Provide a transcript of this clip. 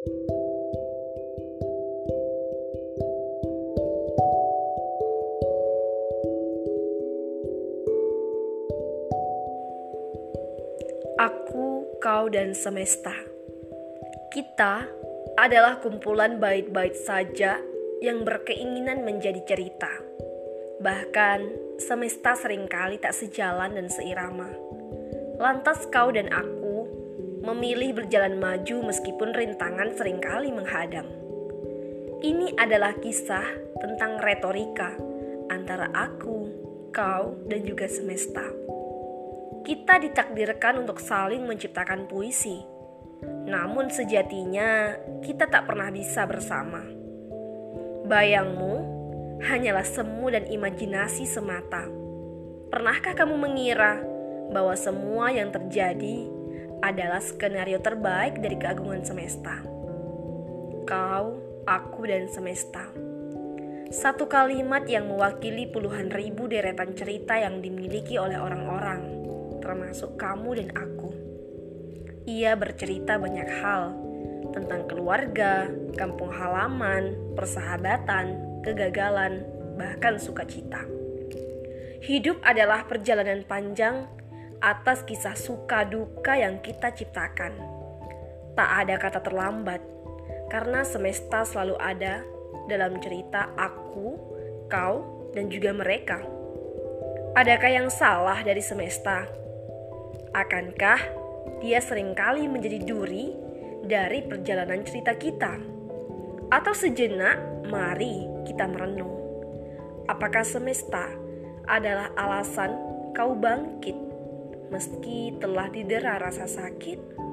Aku, kau, dan semesta. Kita adalah kumpulan bait-bait saja yang berkeinginan menjadi cerita. Bahkan, semesta sering kali tak sejalan dan seirama. Lantas kau dan aku memilih berjalan maju meskipun rintangan sering kali menghadang. Ini adalah kisah tentang retorika antara aku, kau, dan juga semesta kita ditakdirkan untuk saling menciptakan puisi. Namun sejatinya kita tak pernah bisa bersama. Bayangmu hanyalah semu dan imajinasi semata. Pernahkah kamu mengira bahwa semua yang terjadi adalah skenario terbaik dari keagungan semesta? Kau, aku, dan semesta. Satu kalimat yang mewakili puluhan ribu deretan cerita yang dimiliki oleh orang-orang termasuk kamu dan aku. Ia bercerita banyak hal tentang keluarga, kampung halaman, persahabatan, kegagalan, bahkan sukacita. Hidup adalah perjalanan panjang atas kisah suka duka yang kita ciptakan. Tak ada kata terlambat, karena semesta selalu ada dalam cerita aku, kau, dan juga mereka. Adakah yang salah dari semesta? Akankah dia sering kali menjadi duri dari perjalanan cerita kita? Atau sejenak, mari kita merenung. Apakah semesta adalah alasan kau bangkit meski telah didera rasa sakit?